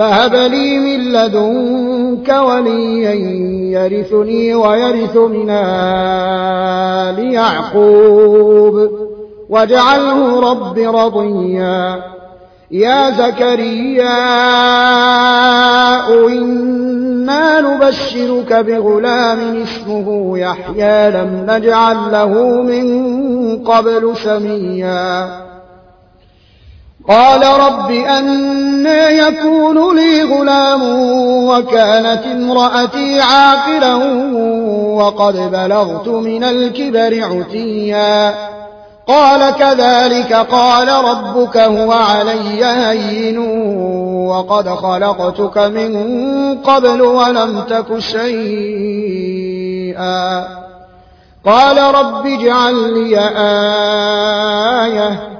فهب لي من لدنك وليا يرثني ويرث من آل يعقوب واجعله رب رضيا. يا زكريا إنا نبشرك بغلام اسمه يحيى. لم نجعل له من قبل سميا. قال رب أنا يكون لي غلام وكانت امرأتي عاقلا وقد بلغت من الكبر عتيا. قال كذلك قال ربك هو علي هين وقد خلقتك من قبل ولم تك شيئا. قال رب اجعل لي آية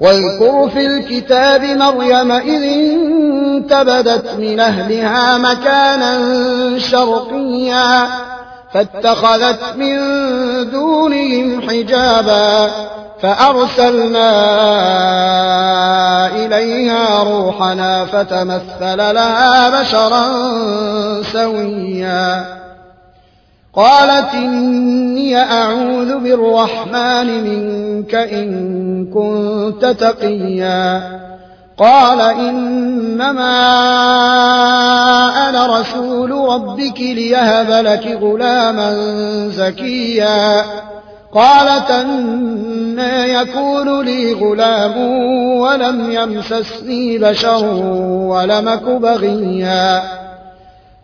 واذكر في الكتاب مريم إذ انتبدت من أهلها مكانا شرقيا فاتخذت من دونهم حجابا فأرسلنا إليها روحنا فتمثل لها بشرا سويا. قالت إني أعوذ بالرحمن منك إن كنت تقيا. قال إنما أنا رسول ربك ليهب لك غلاما زكيا. قالت أنا يكون لي غلام ولم يمسسني بشر ولمك بغيا.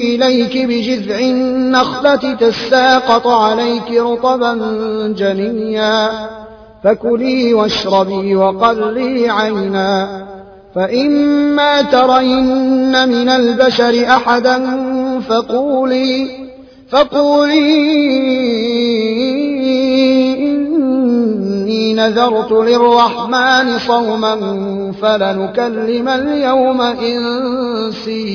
إليك بجذع النخلة تساقط عليك رطبا جنيا. فكلي واشربي وقلي عينا. فإما ترين من البشر أحدا فقولي فقولي إني نذرت للرحمن صوما فلنكلم اليوم إنسيا.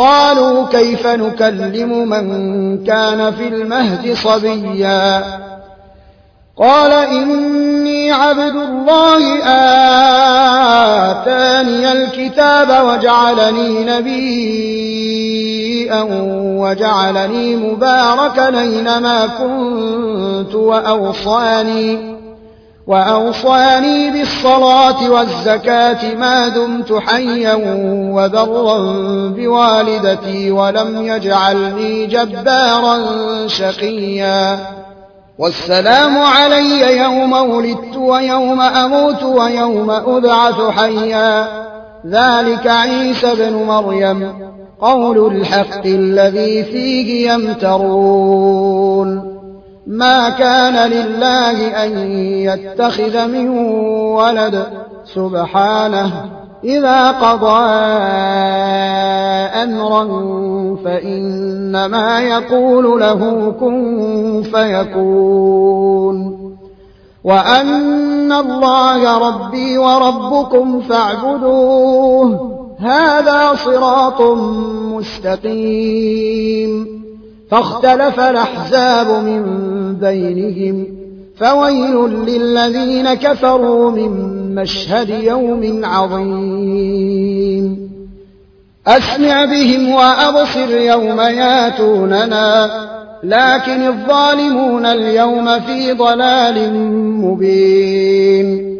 قالوا كيف نكلم من كان في المهد صبيا قال إني عبد الله آتاني الكتاب وجعلني نبيا وجعلني مباركا أينما كنت وأوصاني وأوصاني بالصلاة والزكاة ما دمت حيا وبرا بوالدتي ولم يجعلني جبارا شقيا. والسلام علي يوم ولدت ويوم أموت ويوم أبعث حيا. ذلك عيسى بن مريم قول الحق الذي فيه يمترون. ما كان لله أن يتخذ من ولد. سبحانه إذا قضى أمرا فإنما يقول له كن فيكون. وأن الله ربي وربكم فاعبدوه هذا صراط مستقيم. فاختلف الأحزاب من بينهم فويل للذين كفروا من مشهد يوم عظيم. أسمع بهم وأبصر يوم ياتوننا لكن الظالمون اليوم في ضلال مبين.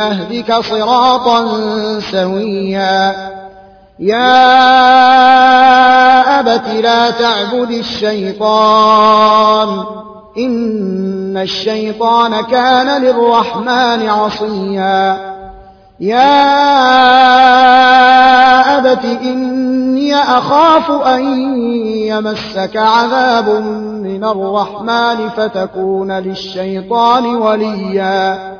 أهدك صراطا سويا. يا أبت لا تعبد الشيطان. إن الشيطان كان للرحمن عصيا. يا أبت إني أخاف أن يمسك عذاب من الرحمن فتكون للشيطان وليا.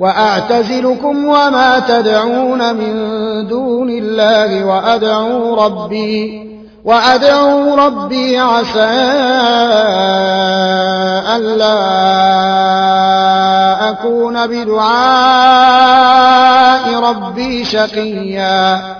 وأعتزلكم وما تدعون من دون الله وأدعو ربي وأدعو ربي عسى ألا أكون بدعاء ربي شقيا.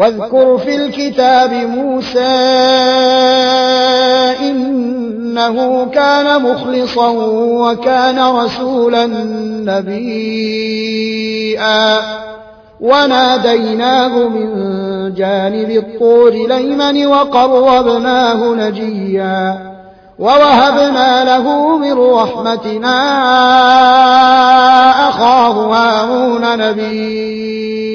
واذكر في الكتاب موسى إنه كان مخلصا وكان رسولا نبيا. وناديناه من جانب الطور ليمن وقربناه نجيا. ووهبنا له من رحمتنا أخاه هارون نبيئا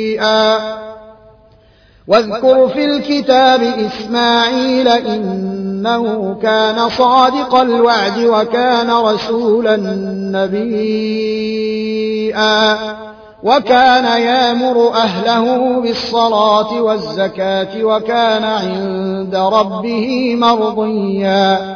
واذكر في الكتاب إسماعيل إنه كان صادق الوعد وكان رسولا نبيئا وكان يامر أهله بالصلاة والزكاة وكان عند ربه مرضيا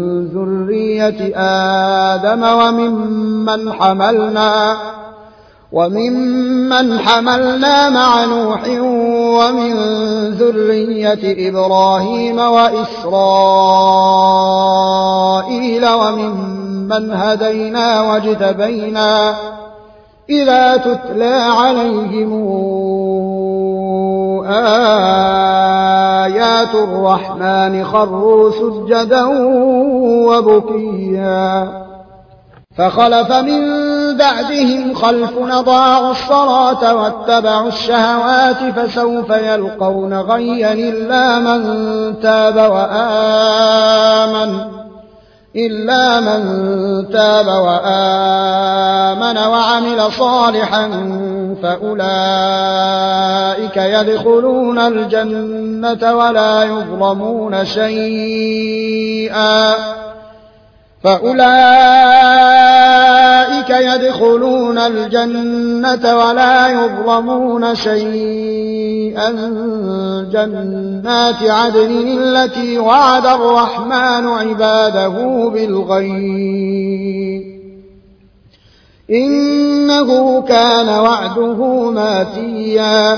ذرية آدم وممن حملنا وممن حملنا مع نوح ومن ذرية إبراهيم وإسرائيل وممن هدينا واجتبينا إذا تتلى عليهم آيات الرحمن خروا سجدا وبكيا فخلف من بعدهم خلف نضاعوا الصلاة واتبعوا الشهوات فسوف يلقون غيا إلا من تاب وآمن إلا من تاب وآمن وعمل صالحا فأولئك يدخلون الجنة ولا يظلمون شيئا. فأولئك يدخلون الجنة ولا يظلمون شيئا. جنات عدن التي وعد الرحمن عباده بالغيب. إنه كان وعده ماتيا.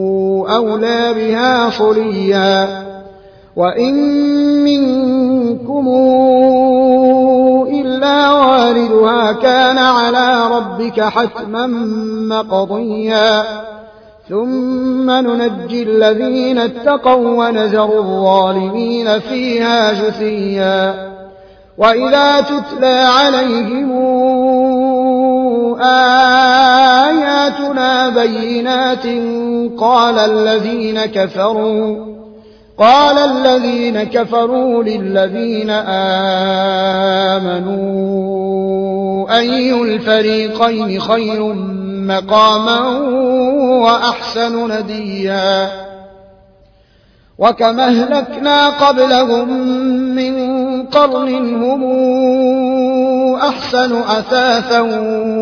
أولى بها صليا. وإن منكم إلا واردها كان على ربك حتما مقضيا. ثم ننجي الذين اتقوا ونذر الظالمين فيها جثيا. وإذا تتلى عليهم آياتنا بينات قال الذين كفروا قال الذين كفروا للذين آمنوا أي الفريقين خير مقاما وأحسن نديا؟ وكم أهلكنا قبلهم من قرن هم أحسن أثاثا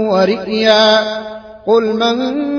ورئيا. قل من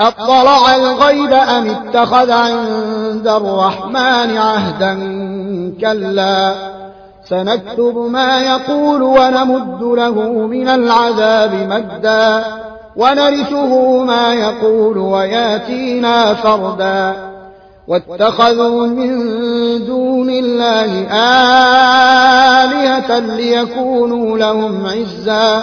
أطلع الغيب أم اتخذ عند الرحمن عهدا كلا؟ سنكتب ما يقول ونمد له من العذاب مدا. ونرثه ما يقول وياتينا فردا. واتخذوا من دون الله آلهة ليكونوا لهم عزا.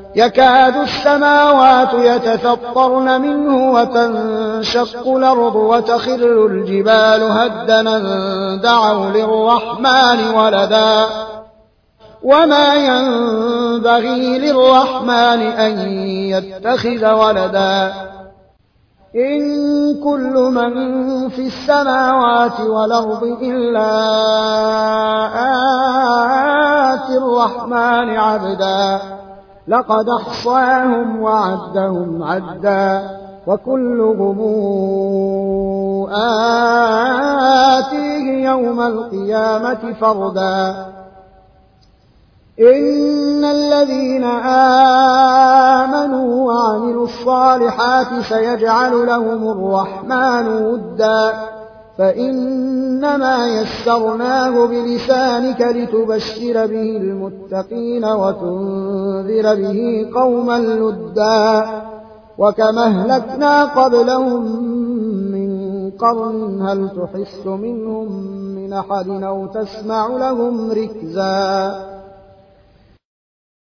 يكاد السماوات يتفطرن منه وتنشق الأرض وتخر الجبال هدنا دعوا للرحمن ولدا. وما ينبغي للرحمن أن يتخذ ولدا. إن كل من في السماوات والأرض إلا آتي الرحمن عبدا. لقد أحصاهم وعدهم عدا وكلهم آتيه يوم القيامة فردا. إن الذين آمنوا وعملوا الصالحات سيجعل لهم الرحمن ودا. فإنما يسرناه بلسانك لتبشر به المتقين وتنذر به قوما لدا وكما أهلكنا قبلهم من قرن هل تحس منهم من أحد أو تسمع لهم ركزا